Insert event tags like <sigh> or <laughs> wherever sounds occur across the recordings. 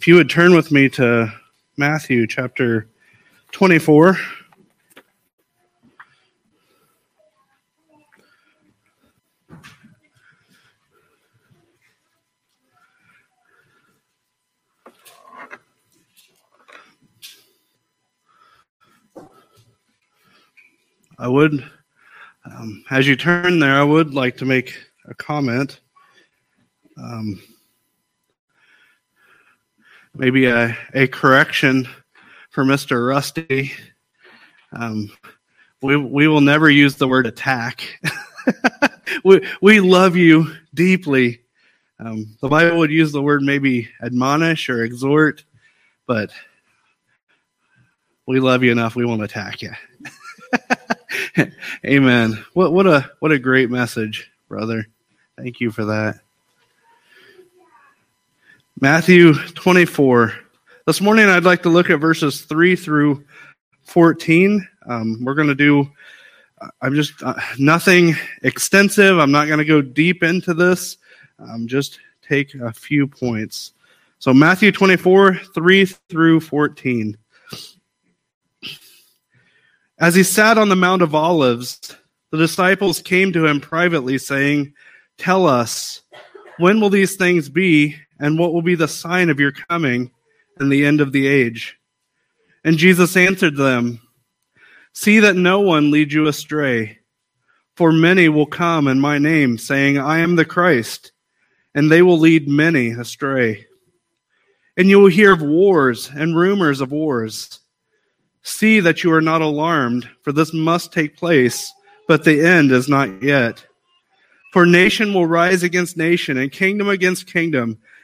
If you would turn with me to Matthew chapter 24. I would, um, as you turn there, I would like to make a comment. Um, maybe a, a correction for Mr. Rusty. Um, we, we will never use the word attack. <laughs> we, we love you deeply. Um, the Bible would use the word maybe admonish or exhort, but we love you enough. We won't attack you. <laughs> Amen. What what a what a great message, brother. Thank you for that. Matthew 24. This morning, I'd like to look at verses 3 through 14. Um, we're going to do, I'm just uh, nothing extensive. I'm not going to go deep into this. Um, just take a few points. So, Matthew 24, 3 through 14. As he sat on the Mount of Olives, the disciples came to him privately, saying, Tell us, when will these things be? And what will be the sign of your coming and the end of the age? And Jesus answered them, See that no one lead you astray. For many will come in my name, saying, I am the Christ, and they will lead many astray. And you will hear of wars and rumors of wars. See that you are not alarmed, for this must take place, but the end is not yet. For nation will rise against nation, and kingdom against kingdom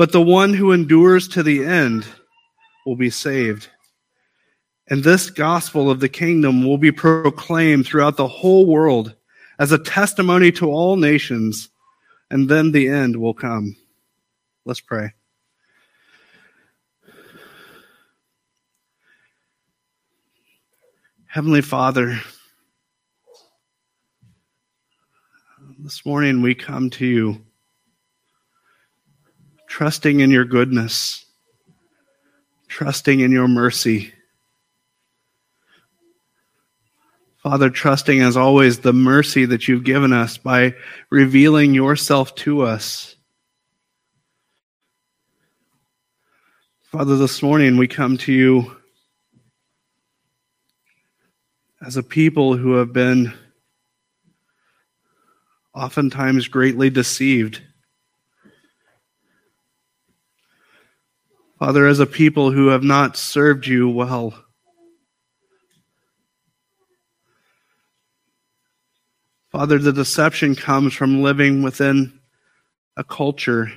But the one who endures to the end will be saved. And this gospel of the kingdom will be proclaimed throughout the whole world as a testimony to all nations, and then the end will come. Let's pray. Heavenly Father, this morning we come to you trusting in your goodness, trusting in your mercy. Father, trusting as always the mercy that you've given us by revealing yourself to us. Father, this morning we come to you as a people who have been oftentimes greatly deceived. Father, as a people who have not served you well, Father, the deception comes from living within a culture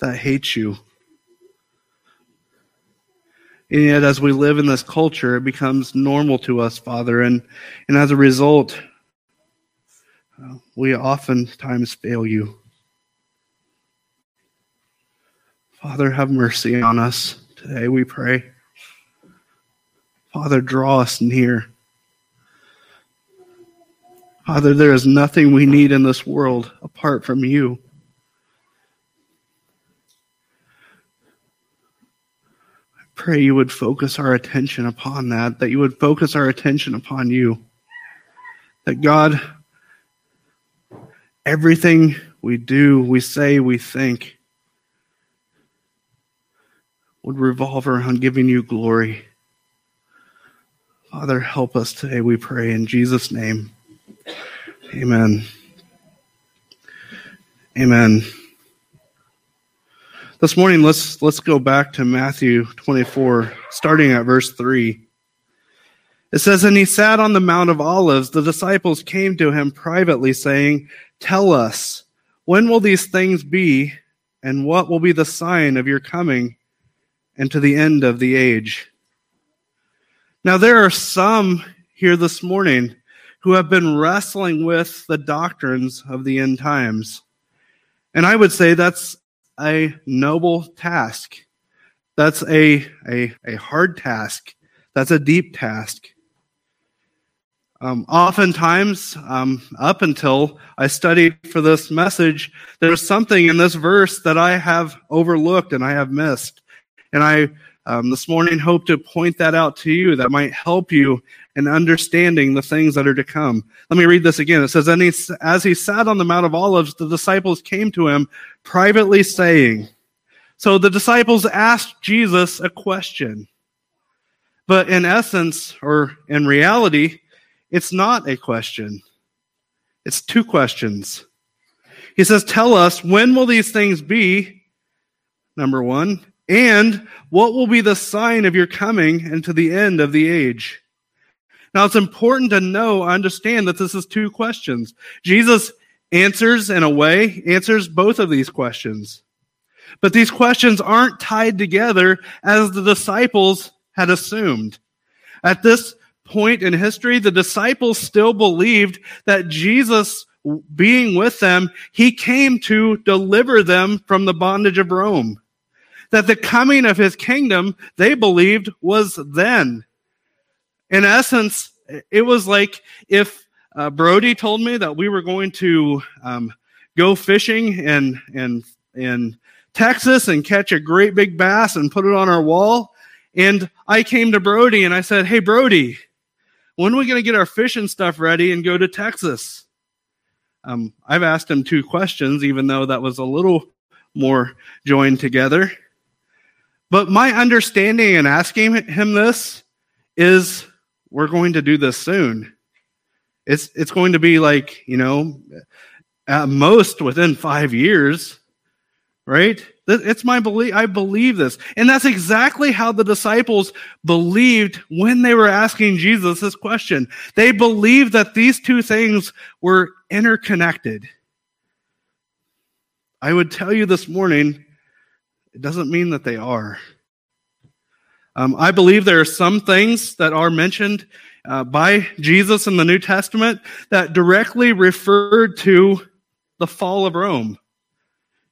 that hates you. And yet, as we live in this culture, it becomes normal to us, Father. And, and as a result, uh, we oftentimes fail you. Father, have mercy on us today, we pray. Father, draw us near. Father, there is nothing we need in this world apart from you. I pray you would focus our attention upon that, that you would focus our attention upon you. That God, everything we do, we say, we think, would revolve around giving you glory. Father, help us today, we pray in Jesus' name. Amen. Amen. This morning, let's let's go back to Matthew 24, starting at verse 3. It says, And he sat on the Mount of Olives. The disciples came to him privately, saying, Tell us, when will these things be, and what will be the sign of your coming and to the end of the age? Now, there are some here this morning who have been wrestling with the doctrines of the end times. And I would say that's a noble task. That's a, a, a hard task. That's a deep task. Um, oftentimes, um, up until I studied for this message, there's something in this verse that I have overlooked and I have missed. And I um, this morning hope to point that out to you that might help you in understanding the things that are to come. Let me read this again. It says, And he, as he sat on the Mount of Olives, the disciples came to him privately saying, So the disciples asked Jesus a question. But in essence, or in reality, it's not a question. It's two questions. He says, Tell us, when will these things be? Number one. And what will be the sign of your coming and to the end of the age? Now, it's important to know, understand that this is two questions. Jesus answers, in a way, answers both of these questions. But these questions aren't tied together as the disciples had assumed. At this point in history, the disciples still believed that Jesus being with them, he came to deliver them from the bondage of Rome. That the coming of his kingdom, they believed, was then. In essence, it was like if uh, Brody told me that we were going to um, go fishing in, in, in Texas and catch a great big bass and put it on our wall. And I came to Brody and I said, Hey, Brody, when are we going to get our fishing stuff ready and go to Texas? Um, I've asked him two questions, even though that was a little more joined together. But my understanding in asking him this is we're going to do this soon. It's, it's going to be like, you know, at most within five years, right? It's my belief. I believe this. And that's exactly how the disciples believed when they were asking Jesus this question. They believed that these two things were interconnected. I would tell you this morning, it doesn't mean that they are. Um, I believe there are some things that are mentioned uh, by Jesus in the New Testament that directly referred to the fall of Rome.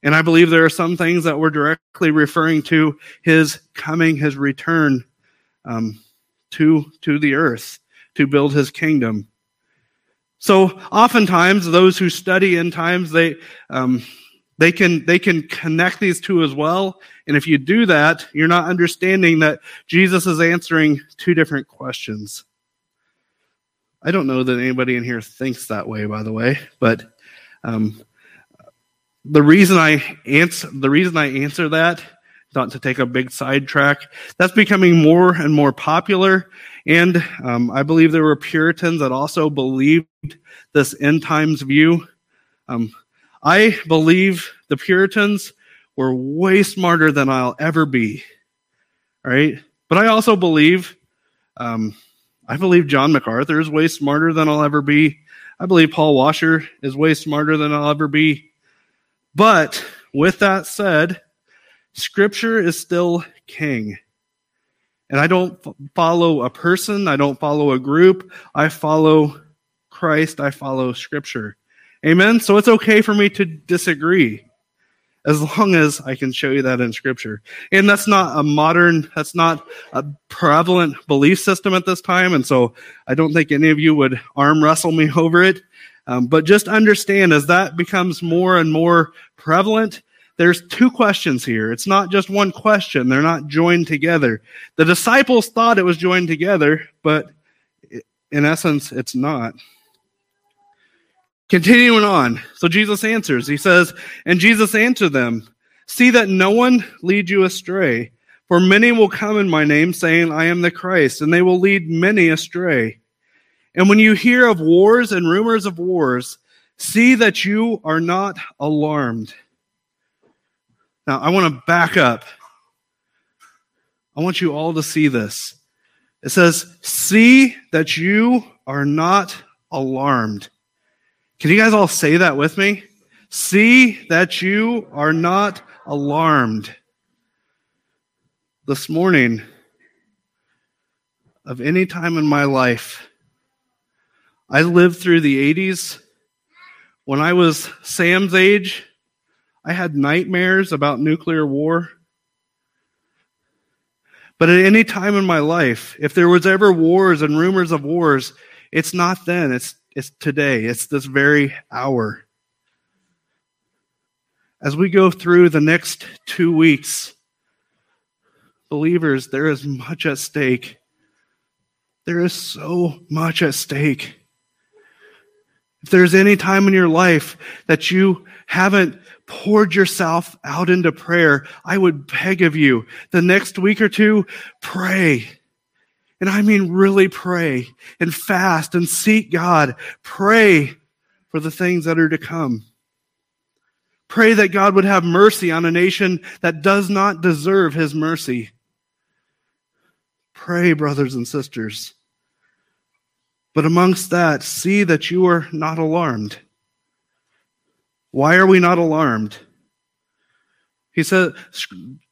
And I believe there are some things that were directly referring to his coming, his return um, to, to the earth to build his kingdom. So oftentimes those who study end times, they, um, they can, they can connect these two as well. And if you do that, you're not understanding that Jesus is answering two different questions. I don't know that anybody in here thinks that way, by the way, but um, the reason I answer the reason I answer that, not to take a big sidetrack, that's becoming more and more popular. And um, I believe there were Puritans that also believed this end times view. Um, I believe the Puritans were way smarter than I'll ever be. All right, but I also believe, um, I believe John MacArthur is way smarter than I'll ever be. I believe Paul Washer is way smarter than I'll ever be. But with that said, Scripture is still king. And I don't follow a person, I don't follow a group, I follow Christ, I follow Scripture. Amen? So it's okay for me to disagree as long as I can show you that in Scripture. And that's not a modern, that's not a prevalent belief system at this time. And so I don't think any of you would arm wrestle me <laughs> over it. Um, but just understand as that becomes more and more prevalent, there's two questions here. It's not just one question. They're not joined together. The disciples thought it was joined together, but in essence, it's not. Continuing on. So Jesus answers. He says, And Jesus answered them, See that no one lead you astray. For many will come in my name, saying, I am the Christ, and they will lead many astray. And when you hear of wars and rumors of wars, see that you are not alarmed. Now, I want to back up. I want you all to see this. It says, See that you are not alarmed. Can you guys all say that with me? See that you are not alarmed. This morning, of any time in my life, I lived through the 80s. When I was Sam's age, I had nightmares about nuclear war. But at any time in my life, if there was ever wars and rumors of wars, it's not then, it's, it's today, it's this very hour. As we go through the next two weeks, believers, there is much at stake. There is so much at stake. If there's any time in your life that you haven't poured yourself out into prayer, I would beg of you the next week or two, pray. And I mean really pray and fast and seek God. Pray for the things that are to come. Pray that God would have mercy on a nation that does not deserve his mercy. Pray, brothers and sisters. But amongst that, see that you are not alarmed. Why are we not alarmed? He said,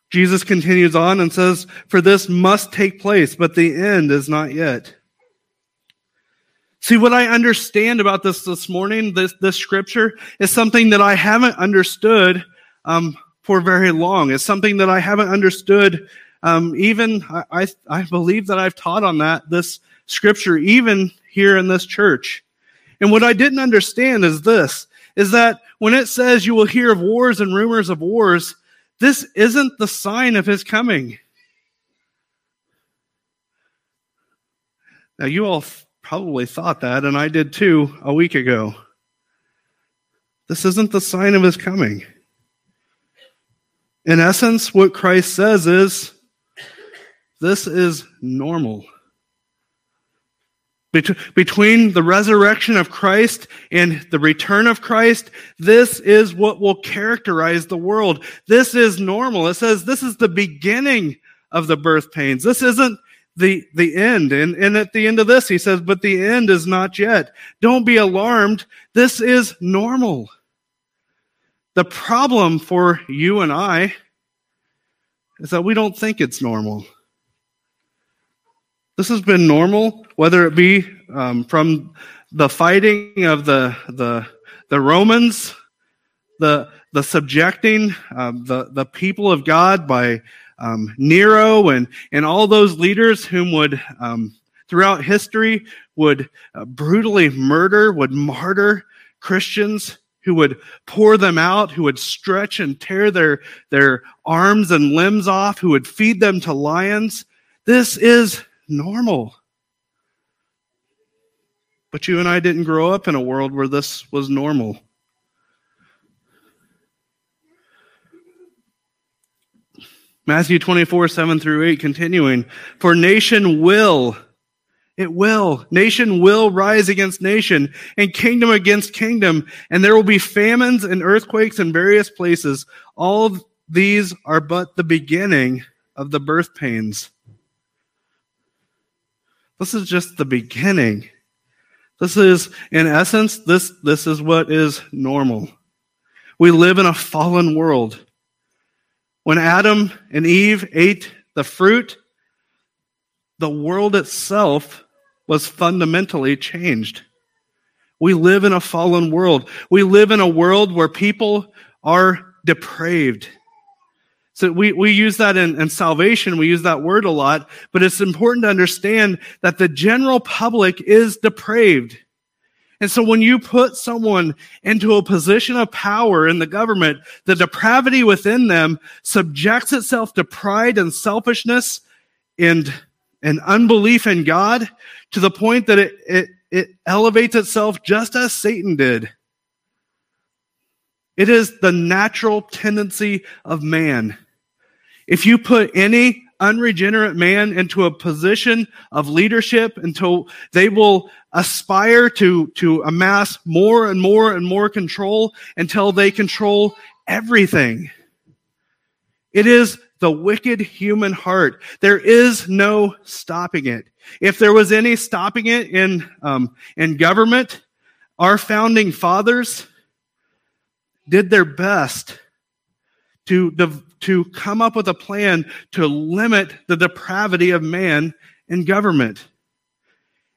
Jesus continues on and says, For this must take place, but the end is not yet. See, what I understand about this this morning, this, this scripture, is something that I haven't understood um, for very long. It's something that I haven't understood. Um, even I, I, I believe that I've taught on that this scripture, even here in this church. And what I didn't understand is this: is that when it says you will hear of wars and rumors of wars, this isn't the sign of his coming. Now, you all probably thought that, and I did too a week ago. This isn't the sign of his coming. In essence, what Christ says is this is normal between the resurrection of Christ and the return of Christ, this is what will characterize the world. This is normal. It says this is the beginning of the birth pains. This isn't the, the end. And, and at the end of this, he says, but the end is not yet. Don't be alarmed. This is normal. The problem for you and I is that we don't think it's normal. This has been normal, whether it be um, from the fighting of the the the Romans, the the subjecting um, the the people of God by um, Nero and and all those leaders whom would um, throughout history would uh, brutally murder, would martyr Christians who would pour them out, who would stretch and tear their, their arms and limbs off, who would feed them to lions. This is normal. But you and I didn't grow up in a world where this was normal. Matthew 24, 7 through 8, continuing. For nation will, it will, nation will rise against nation and kingdom against kingdom, and there will be famines and earthquakes in various places. All these are but the beginning of the birth pains. This is just the beginning. This is, in essence, this, this is what is normal. We live in a fallen world. When Adam and Eve ate the fruit, the world itself was fundamentally changed. We live in a fallen world. We live in a world where people are depraved. So we, we use that in, in salvation. We use that word a lot, but it's important to understand that the general public is depraved. And so when you put someone into a position of power in the government, the depravity within them subjects itself to pride and selfishness and, and unbelief in God to the point that it, it, it elevates itself just as Satan did. It is the natural tendency of man. If you put any unregenerate man into a position of leadership until they will aspire to, to amass more and more and more control until they control everything. It is the wicked human heart. There is no stopping it. If there was any stopping it in, um, in government, our founding fathers did their best to, to come up with a plan to limit the depravity of man in government.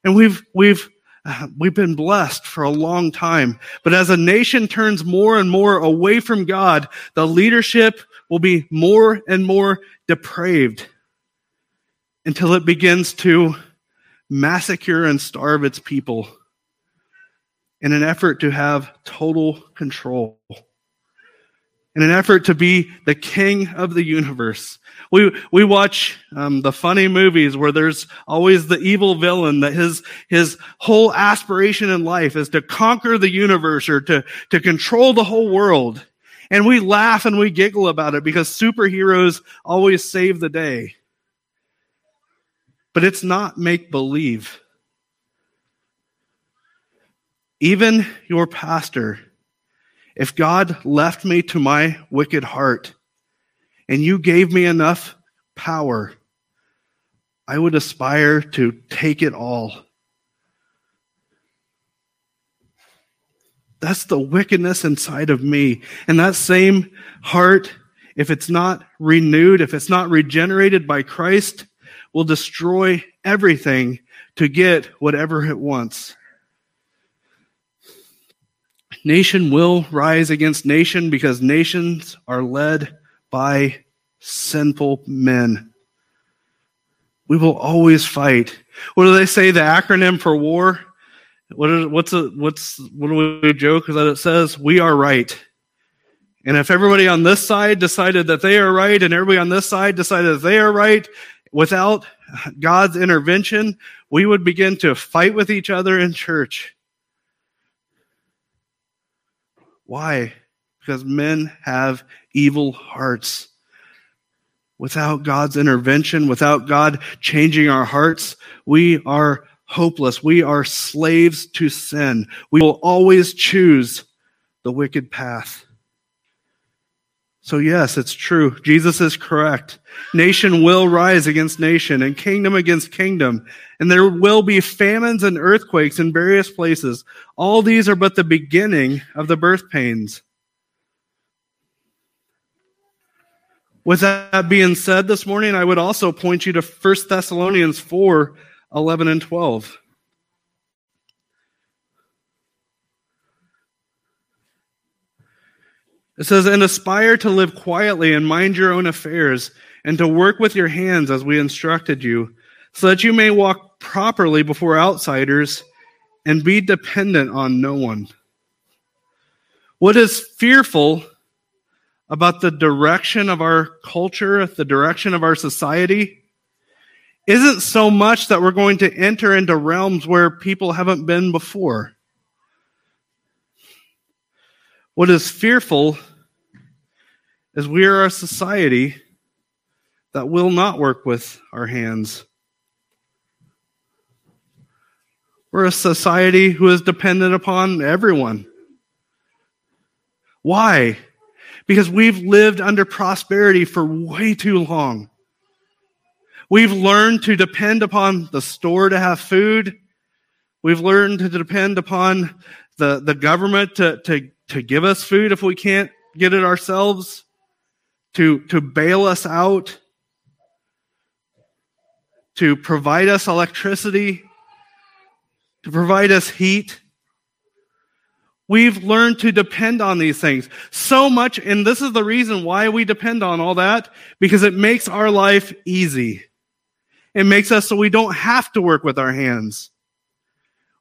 And we've, we've, uh, we've been blessed for a long time. But as a nation turns more and more away from God, the leadership will be more and more depraved until it begins to massacre and starve its people in an effort to have total control in an effort to be the king of the universe. We, we watch um, the funny movies where there's always the evil villain that his, his whole aspiration in life is to conquer the universe or to, to control the whole world. And we laugh and we giggle about it because superheroes always save the day. But it's not make believe. Even your pastor if God left me to my wicked heart and you gave me enough power, I would aspire to take it all. That's the wickedness inside of me. And that same heart, if it's not renewed, if it's not regenerated by Christ, will destroy everything to get whatever it wants. Nation will rise against nation because nations are led by sinful men. We will always fight. What do they say? The acronym for war? What is, what's a, what's what do we joke that it says? We are right. And if everybody on this side decided that they are right, and everybody on this side decided that they are right, without God's intervention, we would begin to fight with each other in church. Why? Because men have evil hearts. Without God's intervention, without God changing our hearts, we are hopeless. We are slaves to sin. We will always choose the wicked path. So, yes, it's true. Jesus is correct. Nation will rise against nation and kingdom against kingdom. And there will be famines and earthquakes in various places. All these are but the beginning of the birth pains. With that being said this morning, I would also point you to 1 Thessalonians 4 11 and 12. It says, and aspire to live quietly and mind your own affairs, and to work with your hands as we instructed you, so that you may walk properly before outsiders and be dependent on no one. What is fearful about the direction of our culture, the direction of our society, isn't so much that we're going to enter into realms where people haven't been before. What is fearful is we are a society that will not work with our hands. We're a society who is dependent upon everyone. Why? Because we've lived under prosperity for way too long. We've learned to depend upon the store to have food. We've learned to depend upon the, the government to, to to give us food if we can't get it ourselves, to, to bail us out, to provide us electricity, to provide us heat. We've learned to depend on these things so much, and this is the reason why we depend on all that, because it makes our life easy. It makes us so we don't have to work with our hands.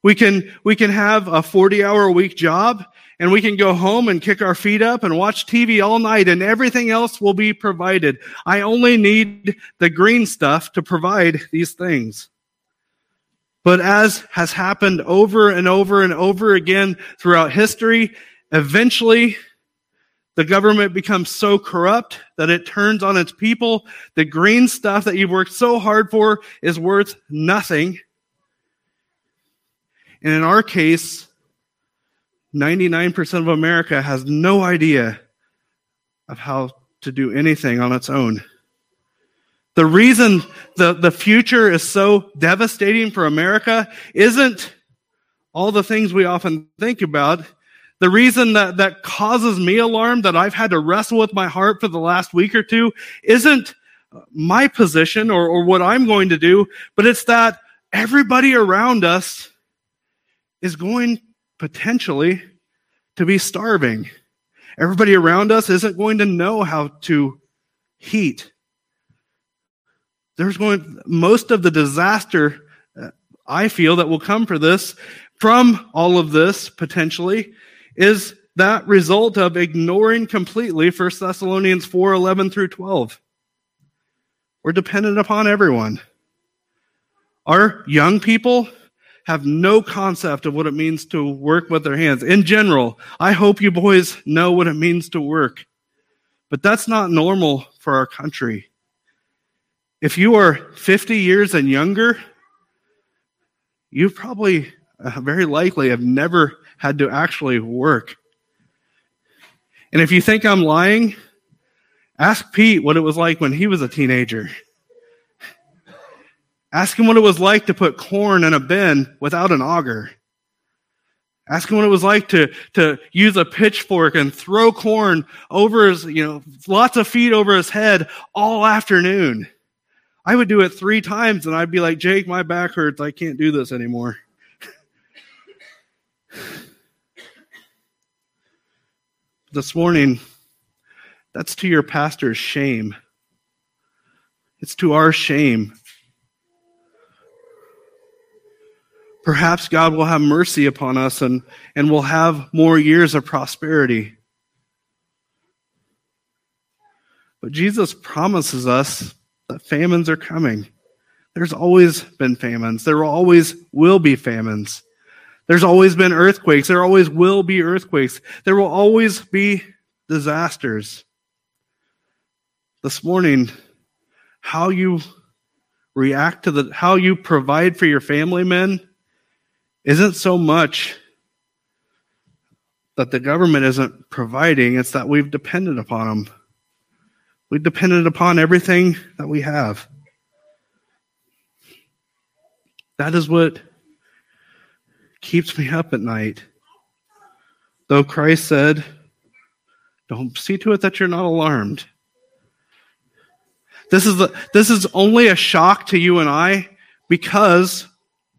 We can, we can have a 40 hour a week job and we can go home and kick our feet up and watch TV all night and everything else will be provided. I only need the green stuff to provide these things. But as has happened over and over and over again throughout history, eventually the government becomes so corrupt that it turns on its people. The green stuff that you've worked so hard for is worth nothing. And in our case, 99% of America has no idea of how to do anything on its own. The reason the, the future is so devastating for America isn't all the things we often think about. The reason that, that causes me alarm, that I've had to wrestle with my heart for the last week or two, isn't my position or, or what I'm going to do, but it's that everybody around us is going potentially to be starving. Everybody around us isn't going to know how to heat. There's going, most of the disaster uh, I feel that will come for this, from all of this potentially, is that result of ignoring completely 1 Thessalonians 4 11 through 12. We're dependent upon everyone. Our young people have no concept of what it means to work with their hands. In general, I hope you boys know what it means to work. But that's not normal for our country. If you are 50 years and younger, you probably uh, very likely have never had to actually work. And if you think I'm lying, ask Pete what it was like when he was a teenager. Ask him what it was like to put corn in a bin without an auger. Ask him what it was like to, to use a pitchfork and throw corn over his, you know, lots of feet over his head all afternoon. I would do it three times and I'd be like, Jake, my back hurts. I can't do this anymore. <laughs> this morning, that's to your pastor's shame. It's to our shame. Perhaps God will have mercy upon us and, and we'll have more years of prosperity. But Jesus promises us that famines are coming. There's always been famines. There always will be famines. There's always been earthquakes. There always will be earthquakes. There will always be disasters. This morning, how you react to the, how you provide for your family men isn't so much that the government isn't providing, it's that we've depended upon them. We've depended upon everything that we have. That is what keeps me up at night. Though Christ said, Don't see to it that you're not alarmed. This is, the, this is only a shock to you and I because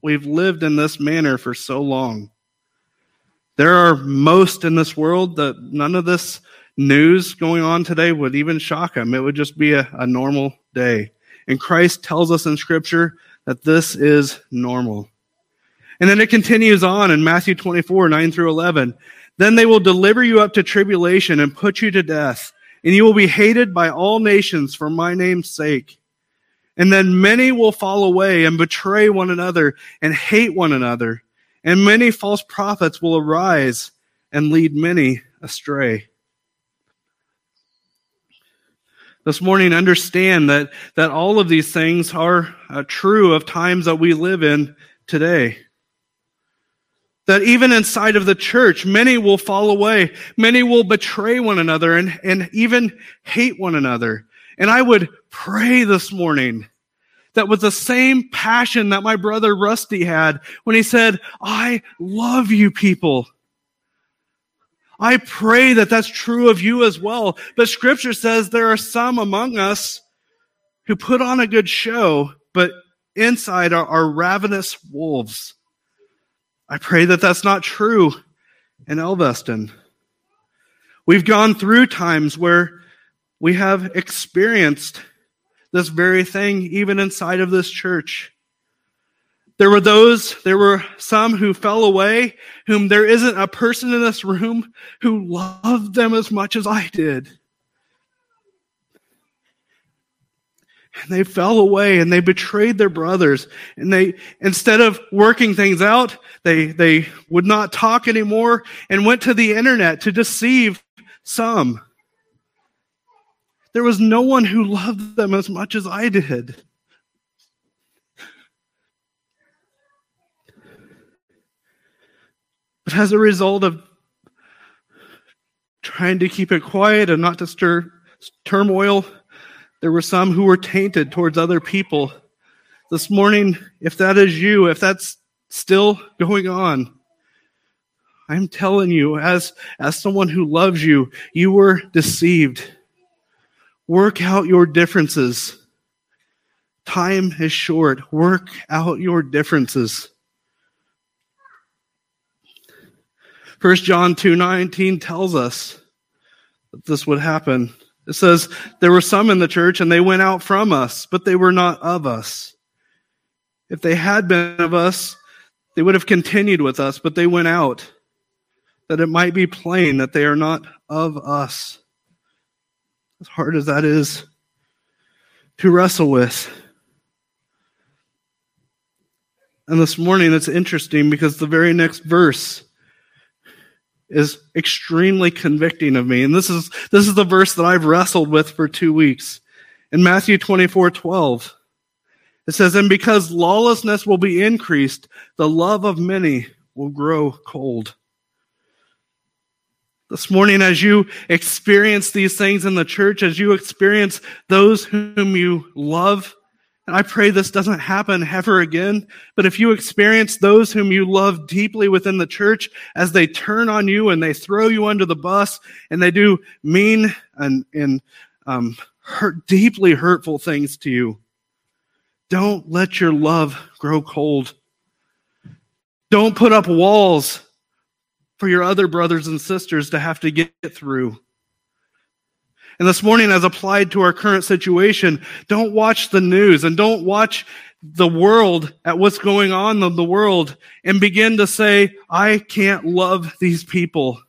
we've lived in this manner for so long. There are most in this world that none of this news going on today would even shock them. It would just be a, a normal day. And Christ tells us in Scripture that this is normal. And then it continues on in Matthew 24, 9 through 11. Then they will deliver you up to tribulation and put you to death, and you will be hated by all nations for my name's sake. And then many will fall away and betray one another and hate one another. And many false prophets will arise and lead many astray. This morning, understand that, that all of these things are uh, true of times that we live in today that even inside of the church, many will fall away. Many will betray one another and, and even hate one another. And I would pray this morning that with the same passion that my brother Rusty had when he said, I love you people. I pray that that's true of you as well. But scripture says there are some among us who put on a good show, but inside are, are ravenous wolves. I pray that that's not true in Elveston. We've gone through times where we have experienced this very thing even inside of this church. There were those, there were some who fell away, whom there isn't a person in this room who loved them as much as I did. And they fell away and they betrayed their brothers. And they, instead of working things out, they, they would not talk anymore and went to the internet to deceive some. There was no one who loved them as much as I did. But as a result of trying to keep it quiet and not to stir turmoil, there were some who were tainted towards other people. This morning, if that is you, if that's still going on, I'm telling you, as, as someone who loves you, you were deceived. Work out your differences. Time is short. Work out your differences. 1 John 2:19 tells us that this would happen. It says, There were some in the church, and they went out from us, but they were not of us. If they had been of us, they would have continued with us, but they went out, that it might be plain that they are not of us. As hard as that is to wrestle with. And this morning it's interesting because the very next verse is extremely convicting of me. And this is, this is the verse that I've wrestled with for two weeks. In Matthew 24, 12, it says, And because lawlessness will be increased, the love of many will grow cold. This morning, as you experience these things in the church, as you experience those whom you love, and I pray this doesn't happen ever again. But if you experience those whom you love deeply within the church as they turn on you and they throw you under the bus and they do mean and, and um, hurt, deeply hurtful things to you, don't let your love grow cold. Don't put up walls for your other brothers and sisters to have to get through. And this morning, as applied to our current situation, don't watch the news and don't watch the world at what's going on in the world and begin to say, I can't love these people.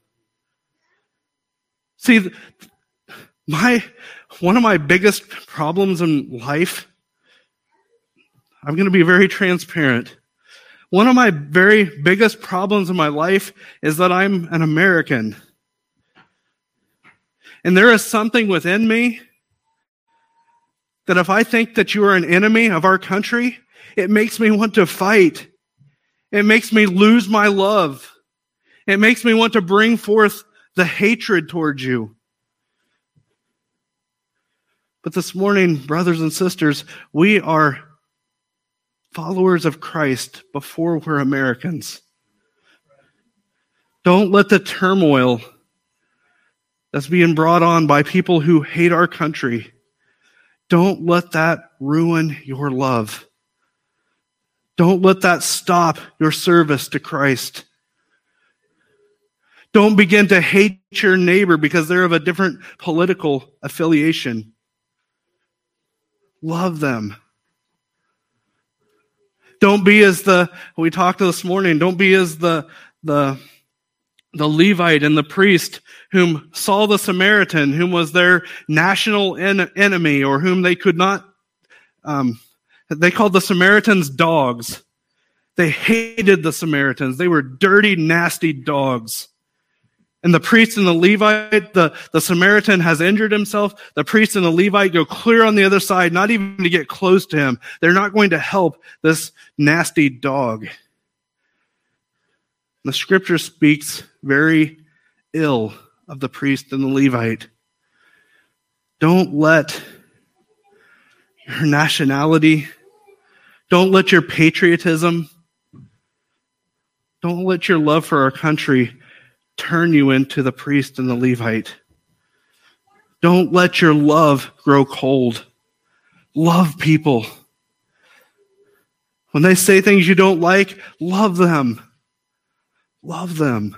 See, my, one of my biggest problems in life, I'm going to be very transparent. One of my very biggest problems in my life is that I'm an American. And there is something within me that if I think that you are an enemy of our country, it makes me want to fight. It makes me lose my love. It makes me want to bring forth the hatred towards you. But this morning, brothers and sisters, we are followers of Christ before we're Americans. Don't let the turmoil that's being brought on by people who hate our country. Don't let that ruin your love. Don't let that stop your service to Christ. Don't begin to hate your neighbor because they're of a different political affiliation. Love them. Don't be as the, we talked this morning, don't be as the, the, the Levite and the priest whom Saul the Samaritan, whom was their national en- enemy, or whom they could not, um, they called the Samaritans dogs. They hated the Samaritans. They were dirty, nasty dogs. And the priest and the Levite, the, the Samaritan has injured himself. The priest and the Levite go clear on the other side, not even to get close to him. They're not going to help this nasty dog. The scripture speaks very ill of the priest and the Levite. Don't let your nationality, don't let your patriotism, don't let your love for our country turn you into the priest and the Levite. Don't let your love grow cold. Love people. When they say things you don't like, love them. Love them.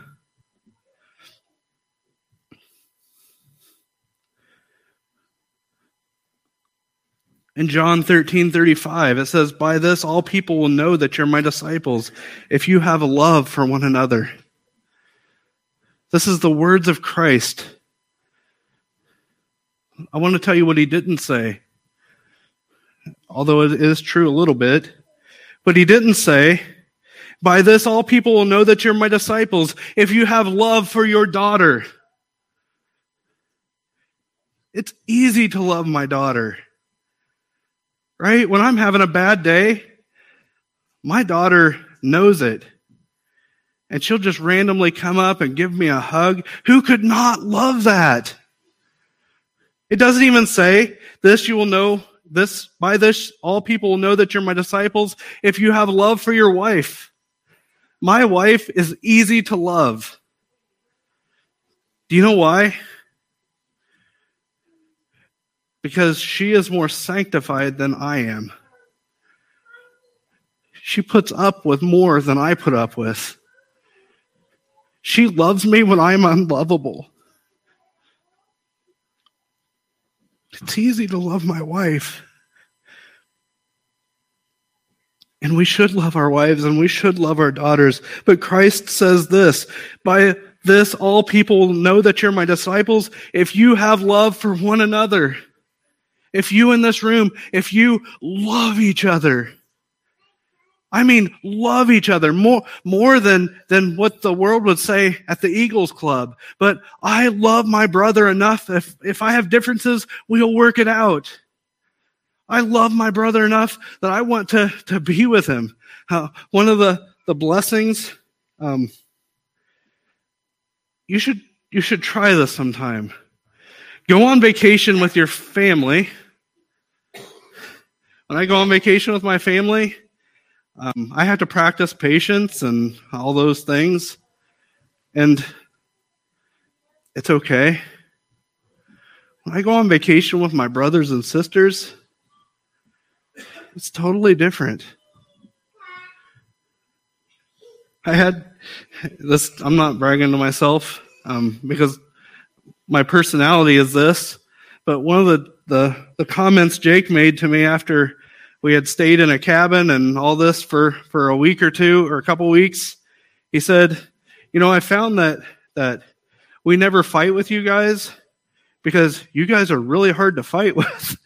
In John 13, 35, it says, By this all people will know that you're my disciples, if you have a love for one another. This is the words of Christ. I want to tell you what he didn't say, although it is true a little bit. But he didn't say, By this all people will know that you're my disciples, if you have love for your daughter. It's easy to love my daughter right? When I'm having a bad day, my daughter knows it. And she'll just randomly come up and give me a hug. Who could not love that? It doesn't even say, this you will know, this, by this, all people will know that you're my disciples if you have love for your wife. My wife is easy to love. Do you know why? Because she is more sanctified than I am. She puts up with more than I put up with. She loves me when I'm unlovable. It's easy to love my wife. And we should love our wives and we should love our daughters. But Christ says this by this, all people will know that you're my disciples if you have love for one another. If you in this room, if you love each other. I mean, love each other more, more than, than what the world would say at the Eagles Club. But I love my brother enough. If, if I have differences, we'll work it out. I love my brother enough that I want to, to be with him. Uh, one of the, the blessings, um, you should, you should try this sometime. Go on vacation with your family. When I go on vacation with my family, um, I had to practice patience and all those things. And it's okay. When I go on vacation with my brothers and sisters, it's totally different. I had this, I'm not bragging to myself um, because my personality is this, but one of the, the, the comments Jake made to me after we had stayed in a cabin and all this for, for a week or two or a couple weeks, he said, You know, I found that, that we never fight with you guys because you guys are really hard to fight <laughs> with.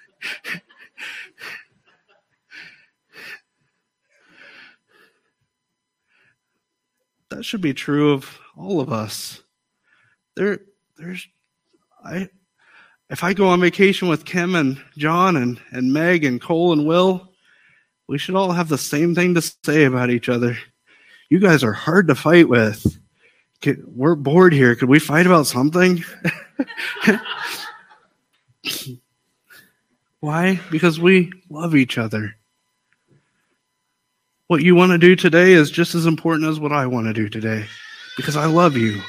that should be true of all of us. There, there's, I, if I go on vacation with Kim and John and, and Meg and Cole and Will, we should all have the same thing to say about each other. You guys are hard to fight with. We're bored here. Could we fight about something? <laughs> Why? Because we love each other. What you want to do today is just as important as what I want to do today because I love you.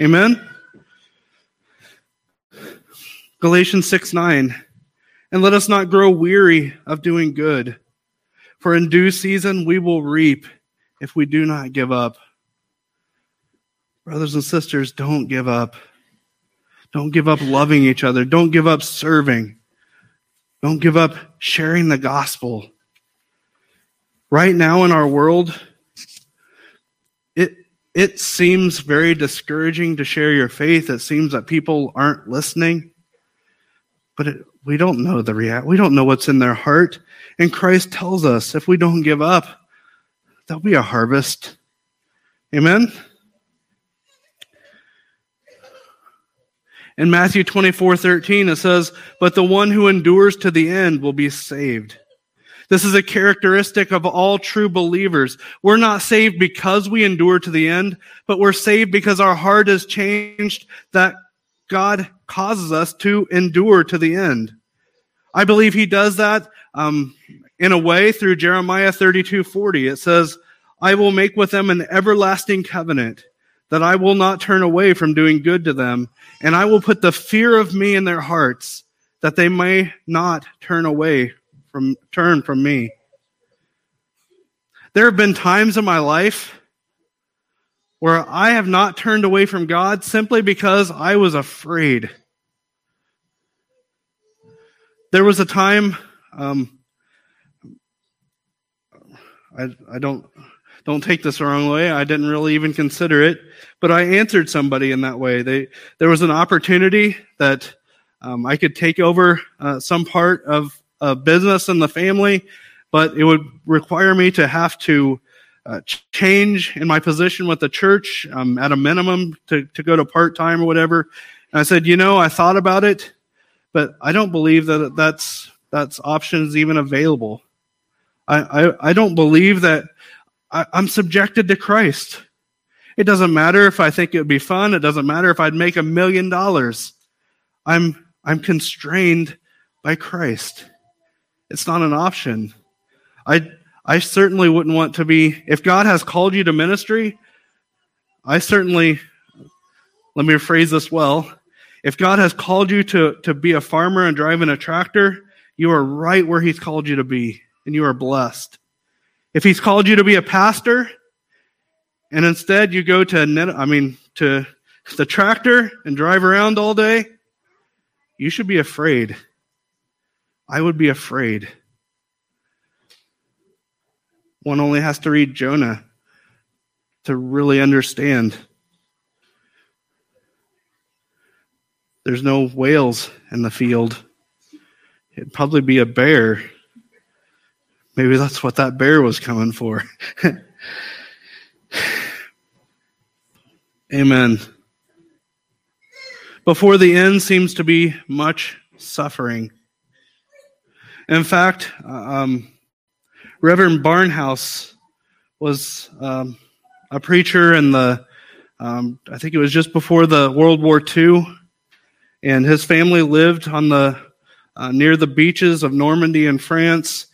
Amen? Galatians 6 9. And let us not grow weary of doing good, for in due season we will reap if we do not give up. Brothers and sisters, don't give up. Don't give up loving each other. Don't give up serving. Don't give up sharing the gospel. Right now in our world, it, it seems very discouraging to share your faith. It seems that people aren't listening. But it, we don't know the react. We don't know what's in their heart. And Christ tells us if we don't give up, there'll be a harvest. Amen. In Matthew 24 13, it says, But the one who endures to the end will be saved. This is a characteristic of all true believers. We're not saved because we endure to the end, but we're saved because our heart is changed that God causes us to endure to the end. I believe he does that um, in a way through Jeremiah 32 40. It says, I will make with them an everlasting covenant that I will not turn away from doing good to them, and I will put the fear of me in their hearts that they may not turn away from turn from me. There have been times in my life where I have not turned away from God simply because I was afraid. There was a time, um, I, I don't don't take this the wrong way. I didn't really even consider it, but I answered somebody in that way. They there was an opportunity that um, I could take over uh, some part of a business in the family, but it would require me to have to uh, change in my position with the church um, at a minimum to, to go to part time or whatever. And I said, you know, I thought about it, but I don't believe that that's that's options even available. I, I, I don't believe that I, I'm subjected to Christ. It doesn't matter if I think it would be fun. It doesn't matter if I'd make a million dollars. I'm I'm constrained by Christ. It's not an option. I, I certainly wouldn't want to be, if God has called you to ministry, I certainly, let me rephrase this well. If God has called you to, to be a farmer and driving a tractor, you are right where He's called you to be, and you are blessed. If He's called you to be a pastor, and instead you go to, net, I mean, to the tractor and drive around all day, you should be afraid. I would be afraid. One only has to read Jonah to really understand. There's no whales in the field. It'd probably be a bear. Maybe that's what that bear was coming for. <laughs> Amen. Before the end seems to be much suffering. In fact, um, Reverend Barnhouse was um, a preacher in the, um, I think it was just before the World War II, and his family lived on the uh, near the beaches of Normandy in France.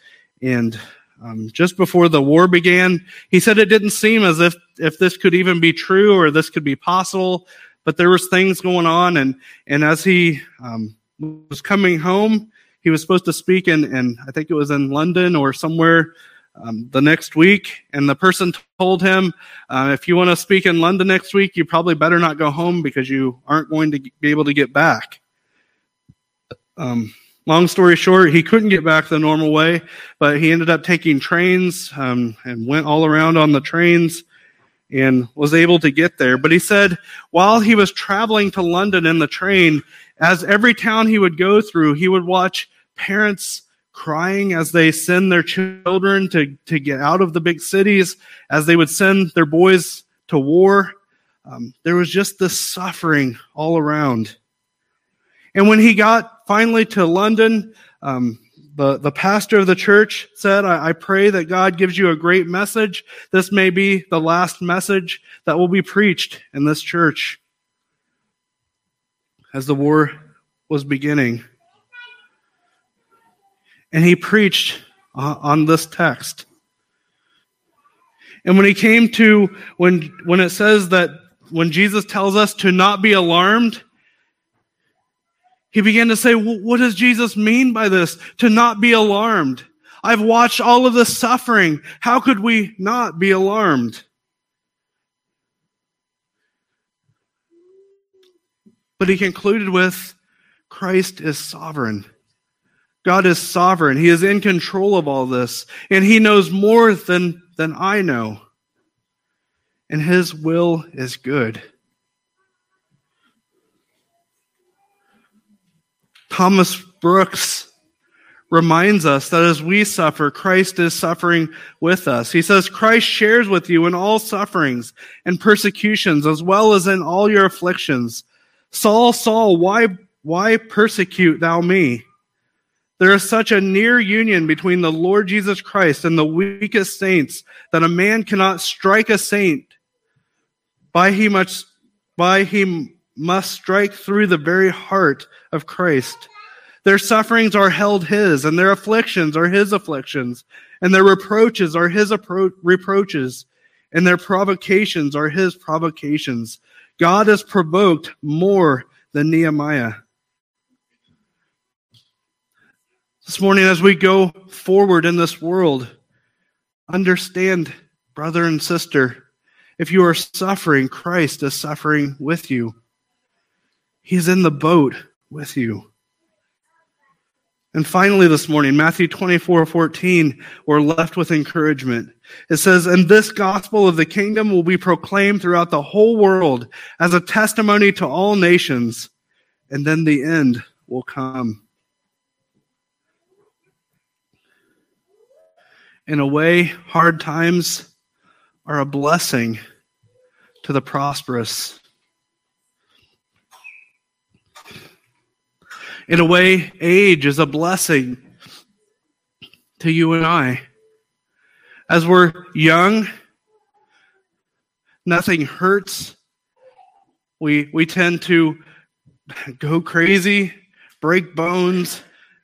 And um, just before the war began, he said it didn't seem as if if this could even be true or this could be possible, but there was things going on. And and as he um, was coming home, he was supposed to speak in, and I think it was in London or somewhere um, the next week. And the person told him, uh, if you want to speak in London next week, you probably better not go home because you aren't going to be able to get back. Um, long story short, he couldn't get back the normal way, but he ended up taking trains um, and went all around on the trains and was able to get there. But he said while he was traveling to London in the train, as every town he would go through, he would watch parents crying as they send their children to, to get out of the big cities, as they would send their boys to war. Um, there was just this suffering all around. And when he got finally to London, um, the, the pastor of the church said, I, I pray that God gives you a great message. This may be the last message that will be preached in this church as the war was beginning and he preached uh, on this text. And when he came to, when, when it says that when Jesus tells us to not be alarmed, he began to say, what does Jesus mean by this? To not be alarmed. I've watched all of this suffering. How could we not be alarmed? But he concluded with, Christ is sovereign. God is sovereign. He is in control of all this. And He knows more than, than I know. And His will is good. Thomas Brooks reminds us that as we suffer, Christ is suffering with us. He says, Christ shares with you in all sufferings and persecutions, as well as in all your afflictions. Saul, Saul, why, why persecute thou me? There is such a near union between the Lord Jesus Christ and the weakest saints that a man cannot strike a saint by he must by he must strike through the very heart of Christ. Their sufferings are held his, and their afflictions are his afflictions, and their reproaches are his appro- reproaches, and their provocations are his provocations. God is provoked more than Nehemiah. This morning, as we go forward in this world, understand, brother and sister, if you are suffering, Christ is suffering with you. He's in the boat with you. And finally, this morning, Matthew 24 14, we're left with encouragement. It says, And this gospel of the kingdom will be proclaimed throughout the whole world as a testimony to all nations, and then the end will come. In a way, hard times are a blessing to the prosperous. In a way, age is a blessing to you and I. As we're young, nothing hurts. We, we tend to go crazy, break bones,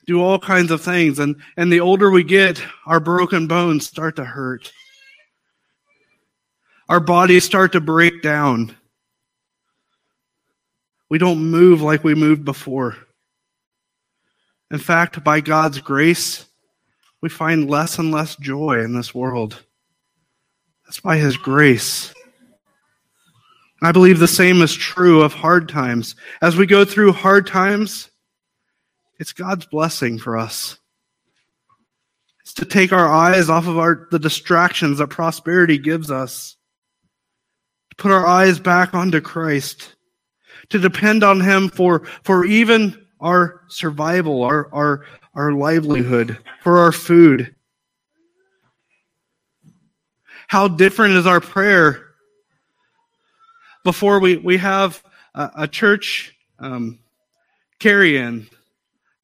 do all kinds of things. And, and the older we get, our broken bones start to hurt. Our bodies start to break down. We don't move like we moved before. In fact, by God's grace, we find less and less joy in this world. That's by His grace. I believe the same is true of hard times. As we go through hard times, it's God's blessing for us. It's to take our eyes off of our, the distractions that prosperity gives us, to put our eyes back onto Christ, to depend on Him for, for even our survival, our, our, our livelihood, for our food. How different is our prayer before we, we have a, a church um, carry in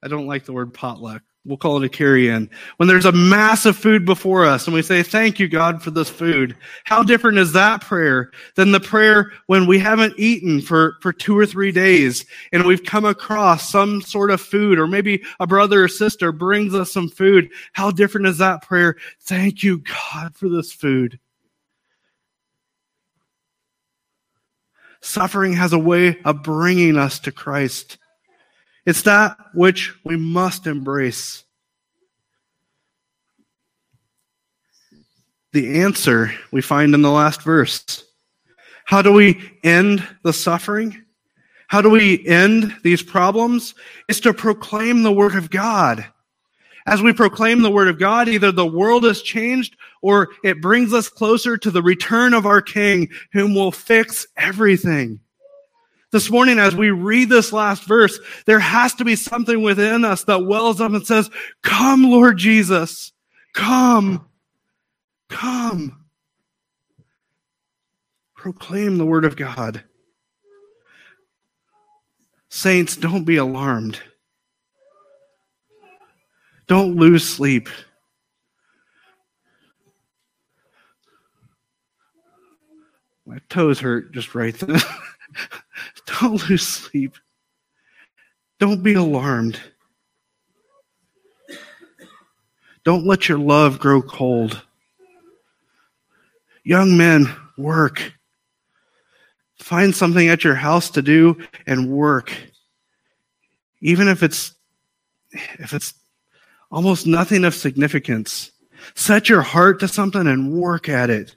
I don't like the word potluck. We'll call it a carry in. When there's a massive food before us and we say, Thank you, God, for this food. How different is that prayer than the prayer when we haven't eaten for, for two or three days and we've come across some sort of food or maybe a brother or sister brings us some food? How different is that prayer? Thank you, God, for this food. Suffering has a way of bringing us to Christ. It's that which we must embrace. The answer we find in the last verse. How do we end the suffering? How do we end these problems? Is to proclaim the Word of God. As we proclaim the Word of God, either the world is changed or it brings us closer to the return of our King, whom will fix everything. This morning, as we read this last verse, there has to be something within us that wells up and says, Come, Lord Jesus. Come. Come. Proclaim the word of God. Saints, don't be alarmed. Don't lose sleep. My toes hurt just right then. <laughs> <laughs> Don't lose sleep. Don't be alarmed. Don't let your love grow cold. Young men, work. Find something at your house to do and work. Even if it's if it's almost nothing of significance. Set your heart to something and work at it.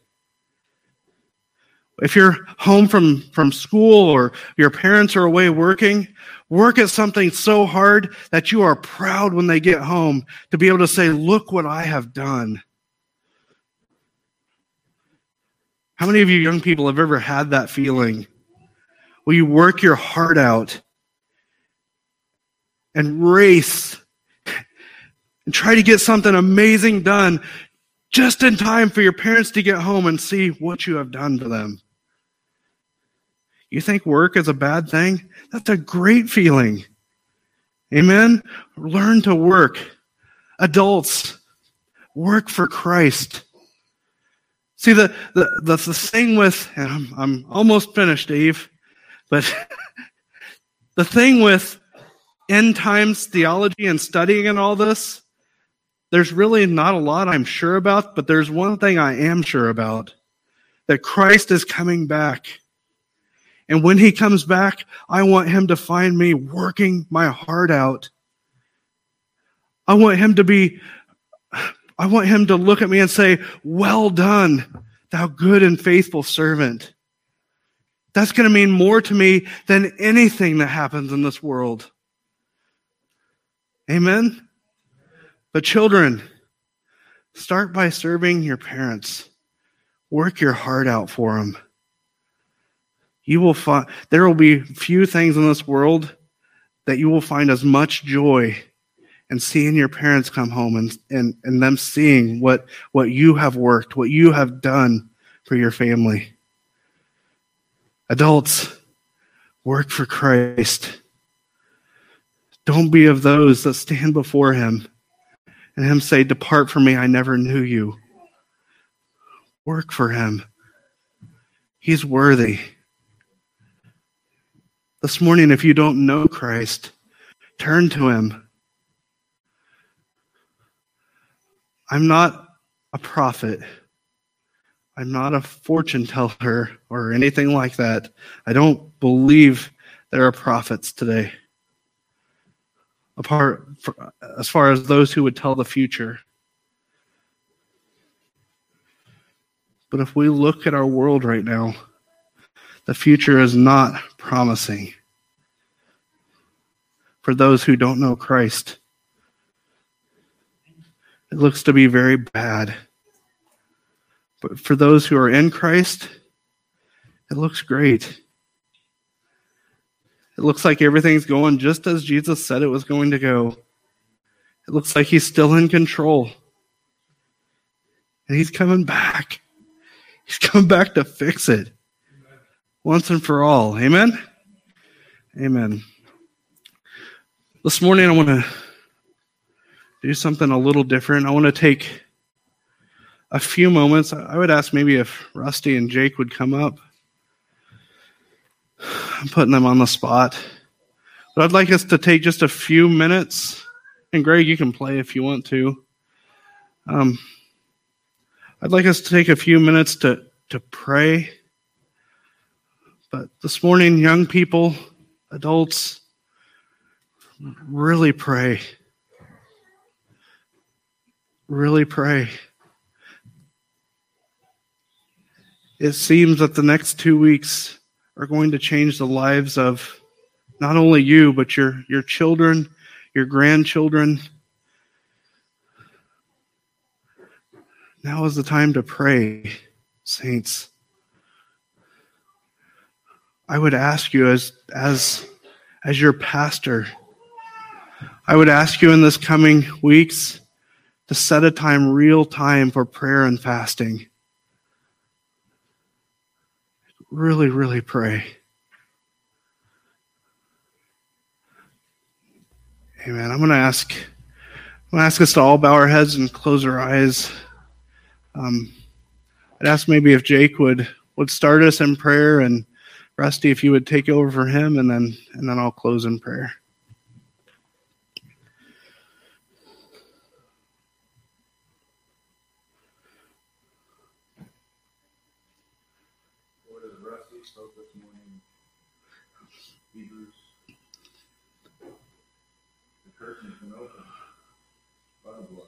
If you're home from, from school or your parents are away working, work at something so hard that you are proud when they get home to be able to say, look what I have done. How many of you young people have ever had that feeling? Will you work your heart out and race and try to get something amazing done just in time for your parents to get home and see what you have done for them? You think work is a bad thing? That's a great feeling. Amen? Learn to work. Adults, work for Christ. See, the, the, the, the thing with, I'm, I'm almost finished, Eve, but <laughs> the thing with end times theology and studying and all this, there's really not a lot I'm sure about, but there's one thing I am sure about that Christ is coming back. And when he comes back, I want him to find me working my heart out. I want him to be, I want him to look at me and say, Well done, thou good and faithful servant. That's going to mean more to me than anything that happens in this world. Amen? But children, start by serving your parents. Work your heart out for them. You will find there will be few things in this world that you will find as much joy in seeing your parents come home and, and, and them seeing what, what you have worked, what you have done for your family. Adults, work for Christ. Don't be of those that stand before him and him say, Depart from me, I never knew you. Work for him. He's worthy. This morning, if you don't know Christ, turn to him. I'm not a prophet. I'm not a fortune teller or anything like that. I don't believe there are prophets today. Apart as far as those who would tell the future. But if we look at our world right now, the future is not promising for those who don't know Christ. It looks to be very bad. But for those who are in Christ, it looks great. It looks like everything's going just as Jesus said it was going to go. It looks like he's still in control. And he's coming back. He's coming back to fix it once and for all. Amen? Amen. This morning, I want to do something a little different. I want to take a few moments. I would ask maybe if Rusty and Jake would come up. I'm putting them on the spot. But I'd like us to take just a few minutes. And Greg, you can play if you want to. Um, I'd like us to take a few minutes to, to pray. But this morning, young people, adults, really pray. Really pray. It seems that the next two weeks are going to change the lives of not only you, but your, your children, your grandchildren. Now is the time to pray, saints. I would ask you as, as, as your pastor, I would ask you in this coming weeks to set a time, real time for prayer and fasting. Really, really pray. Amen. I'm going to ask, I'm going to ask us to all bow our heads and close our eyes. Um, I'd ask maybe if Jake would would start us in prayer, and Rusty, if you would take over for him, and then and then I'll close in prayer. By the blood.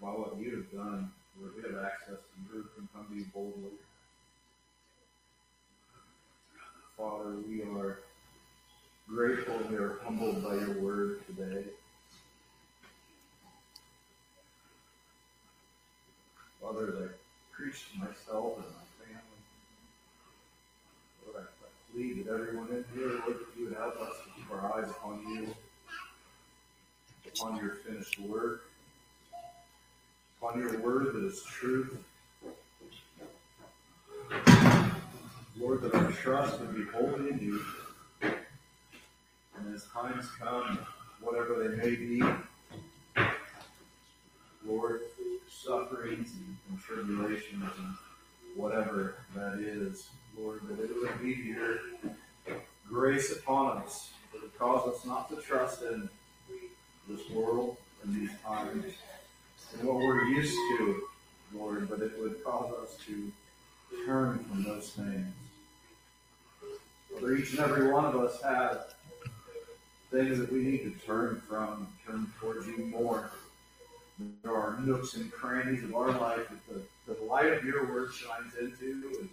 By what you have done, Lord, we have access to you can come to you boldly. Father, we are grateful we are humbled by your word today. Father, I preach to myself and my family, Plead that everyone in here, that you would help us to keep our eyes upon you, upon your finished work upon your word that is truth. Lord, that our trust would be wholly in you. And as times come, whatever they may be, Lord, sufferings and tribulations and whatever that is, Lord, that it would be your grace upon us that would cause us not to trust in this world and these times and what we're used to, Lord, but it would cause us to turn from those things. For each and every one of us have things that we need to turn from, turn towards you more. There are nooks and crannies of our life that the, the light of your word shines into. And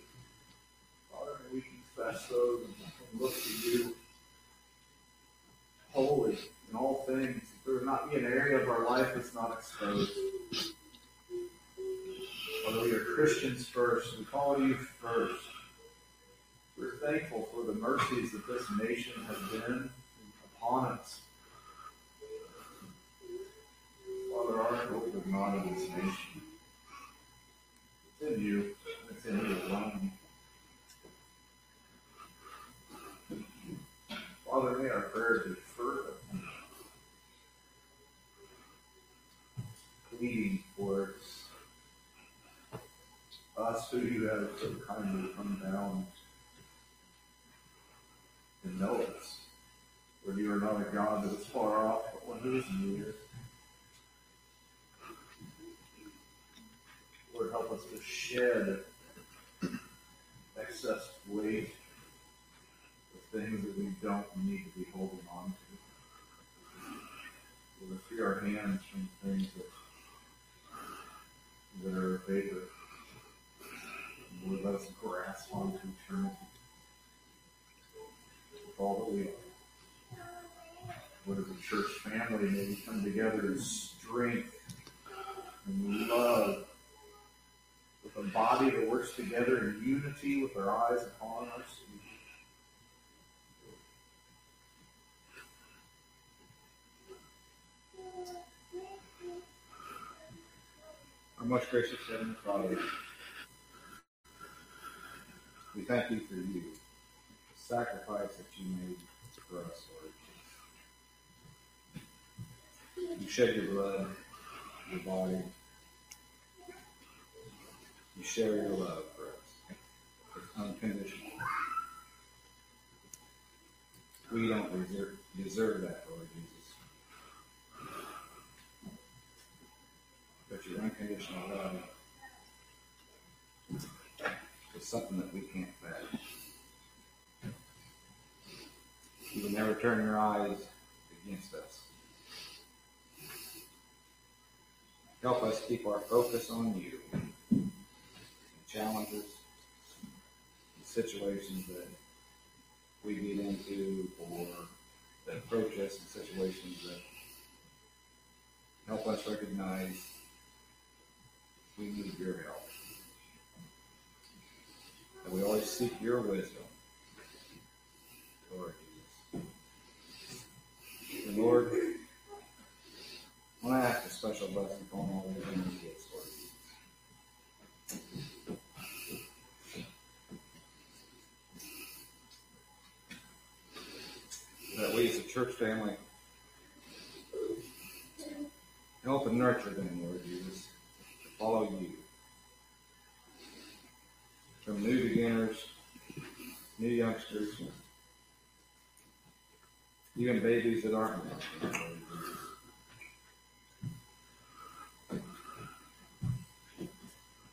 Father, we confess those and look to you holy in all things there would not be an area of our life that's not exposed. Whether we are Christians first, we call you first. We're thankful for the mercies that this nation has been upon us. Father, our hope is not in this nation. It's in you. It's in you alone. Us see you have some kind of unbound and notice, where you are not a God that is far off, but one who is near. Lord, help us to shed excess weight of things that we don't need to be holding on to. Lord, free our hands from things that, that are vapor. Let us grasp onto eternity with all that we are. Lord, as a church family, may we come together in strength and love with a body that works together in unity with our eyes upon our Savior. Our most gracious Heavenly Father, we thank you for you, the sacrifice that you made for us, Lord. You shed your blood, your body. You share your love for us. It's unconditional. We don't deserve, deserve that, Lord Jesus. But your unconditional love is something that we can't fathom. You will never turn your eyes against us. Help us keep our focus on you. in Challenges, situations that we get into, or that approach us in situations that help us recognize we need your help. And we always seek your wisdom, Lord Jesus. And Lord, I ask a special blessing upon all the kids, Lord Jesus. That we as a church family help and nurture them, Lord Jesus, to follow you. From new beginners, new youngsters, even babies that aren't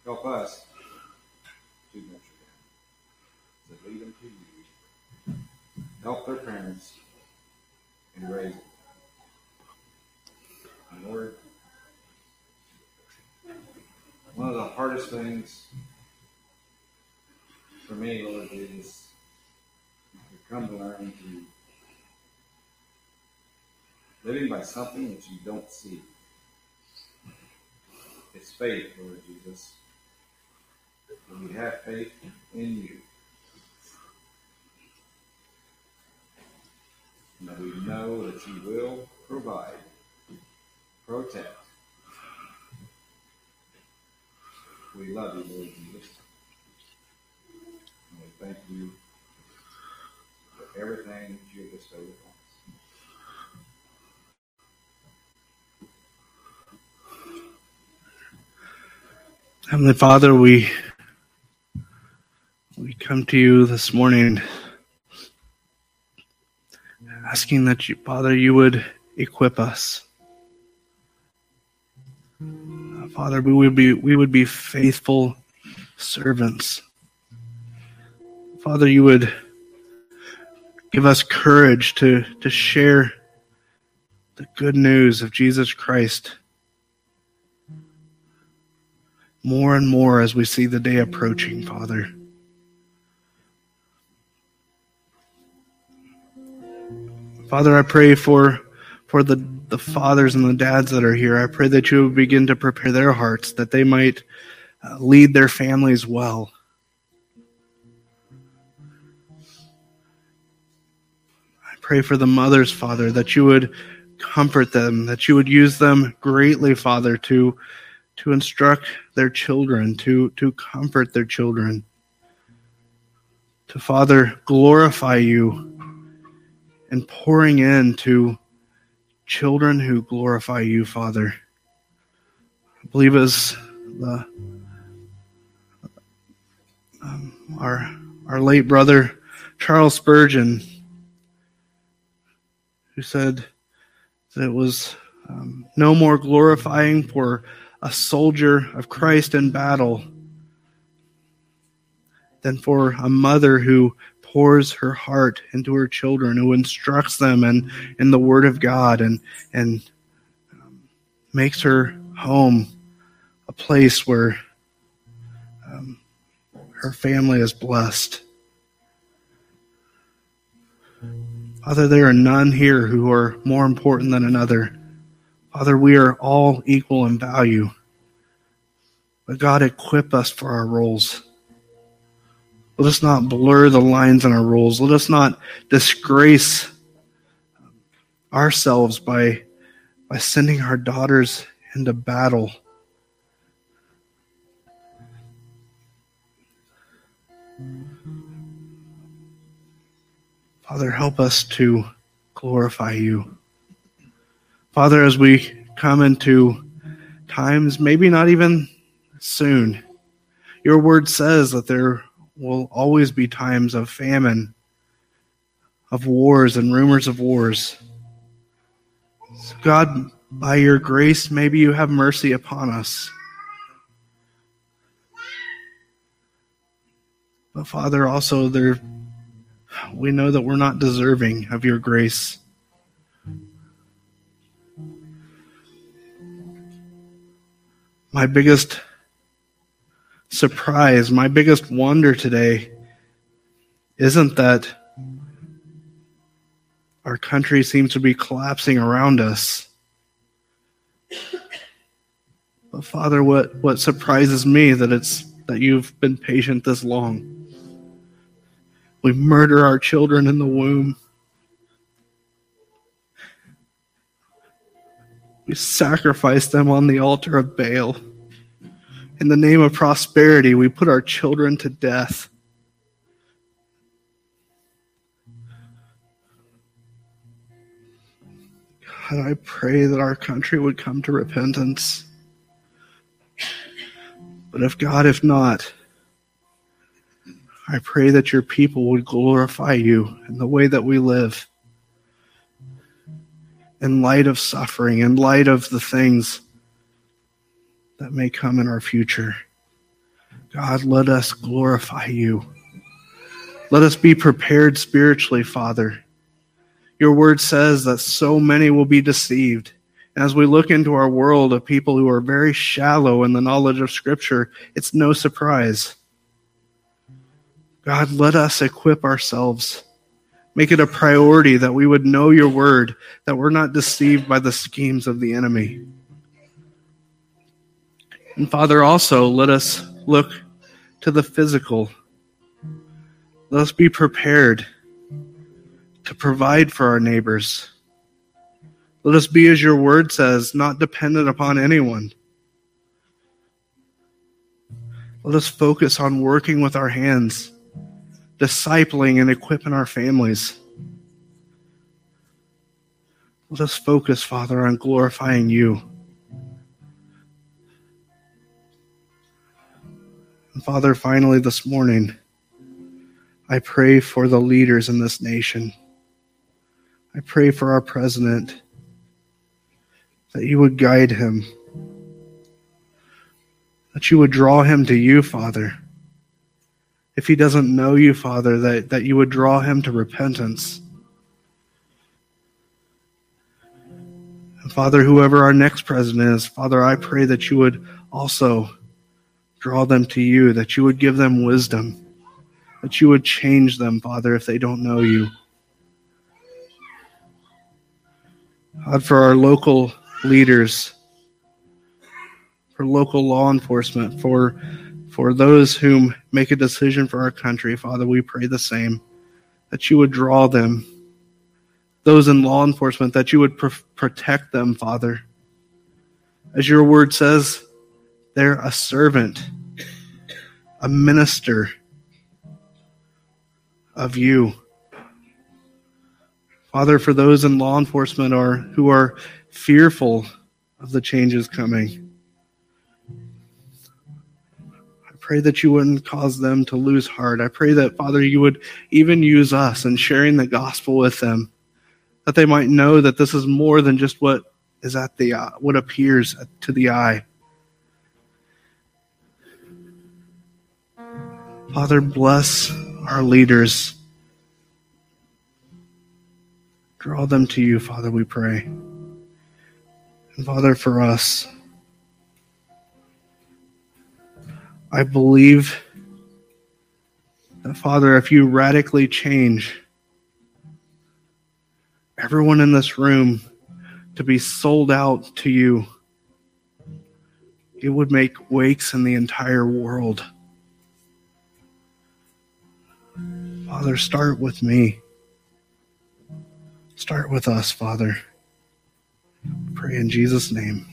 Help us to nurture them, to lead them to you. Help their parents and raise them. Lord, one of the hardest things for me, Lord, is to come to learn to living by something that you don't see. It's faith, Lord Jesus. We have faith in you, and that we know that you will provide, protect. We love you, Lord Jesus. Thank you for everything that you have bestowed upon us. Heavenly Father, we we come to you this morning asking that you, Father, you would equip us. Father, we would be we would be faithful servants. Father, you would give us courage to, to share the good news of Jesus Christ more and more as we see the day approaching, Father. Father, I pray for for the, the fathers and the dads that are here. I pray that you would begin to prepare their hearts that they might uh, lead their families well. Pray for the mothers, Father, that you would comfort them, that you would use them greatly, Father, to to instruct their children, to, to comfort their children, to Father, glorify you and pouring into children who glorify you, Father. I believe as the um, our our late brother Charles Spurgeon, said that it was um, no more glorifying for a soldier of Christ in battle than for a mother who pours her heart into her children, who instructs them in, in the Word of God and, and um, makes her home a place where um, her family is blessed. Father, there are none here who are more important than another. Father, we are all equal in value. But God, equip us for our roles. Let us not blur the lines in our roles. Let us not disgrace ourselves by, by sending our daughters into battle. Father, help us to glorify you. Father, as we come into times, maybe not even soon, your word says that there will always be times of famine, of wars, and rumors of wars. So God, by your grace, maybe you have mercy upon us. But Father, also there we know that we're not deserving of your grace. My biggest surprise, my biggest wonder today isn't that our country seems to be collapsing around us. But Father, what, what surprises me that it's that you've been patient this long. We murder our children in the womb. We sacrifice them on the altar of Baal. In the name of prosperity, we put our children to death. God, I pray that our country would come to repentance. But if God, if not, I pray that your people would glorify you in the way that we live. In light of suffering, in light of the things that may come in our future. God, let us glorify you. Let us be prepared spiritually, Father. Your word says that so many will be deceived. As we look into our world of people who are very shallow in the knowledge of Scripture, it's no surprise God, let us equip ourselves. Make it a priority that we would know your word, that we're not deceived by the schemes of the enemy. And Father, also let us look to the physical. Let us be prepared to provide for our neighbors. Let us be, as your word says, not dependent upon anyone. Let us focus on working with our hands discipling and equipping our families. Let us focus, Father, on glorifying you. And Father, finally this morning, I pray for the leaders in this nation. I pray for our president that you would guide him, that you would draw him to you, Father if he doesn't know you, Father, that, that you would draw him to repentance. And Father, whoever our next president is, Father, I pray that you would also draw them to you, that you would give them wisdom, that you would change them, Father, if they don't know you. God, for our local leaders, for local law enforcement, for for those whom make a decision for our country, Father, we pray the same that you would draw them, those in law enforcement, that you would pr- protect them, Father. As your word says, they're a servant, a minister of you. Father, for those in law enforcement are who are fearful of the changes coming. pray that you wouldn't cause them to lose heart. I pray that, Father, you would even use us in sharing the gospel with them, that they might know that this is more than just what is at the uh, what appears to the eye. Father, bless our leaders. Draw them to you, Father, we pray. And Father, for us, I believe that, Father, if you radically change everyone in this room to be sold out to you, it would make wakes in the entire world. Father, start with me. Start with us, Father. Pray in Jesus' name.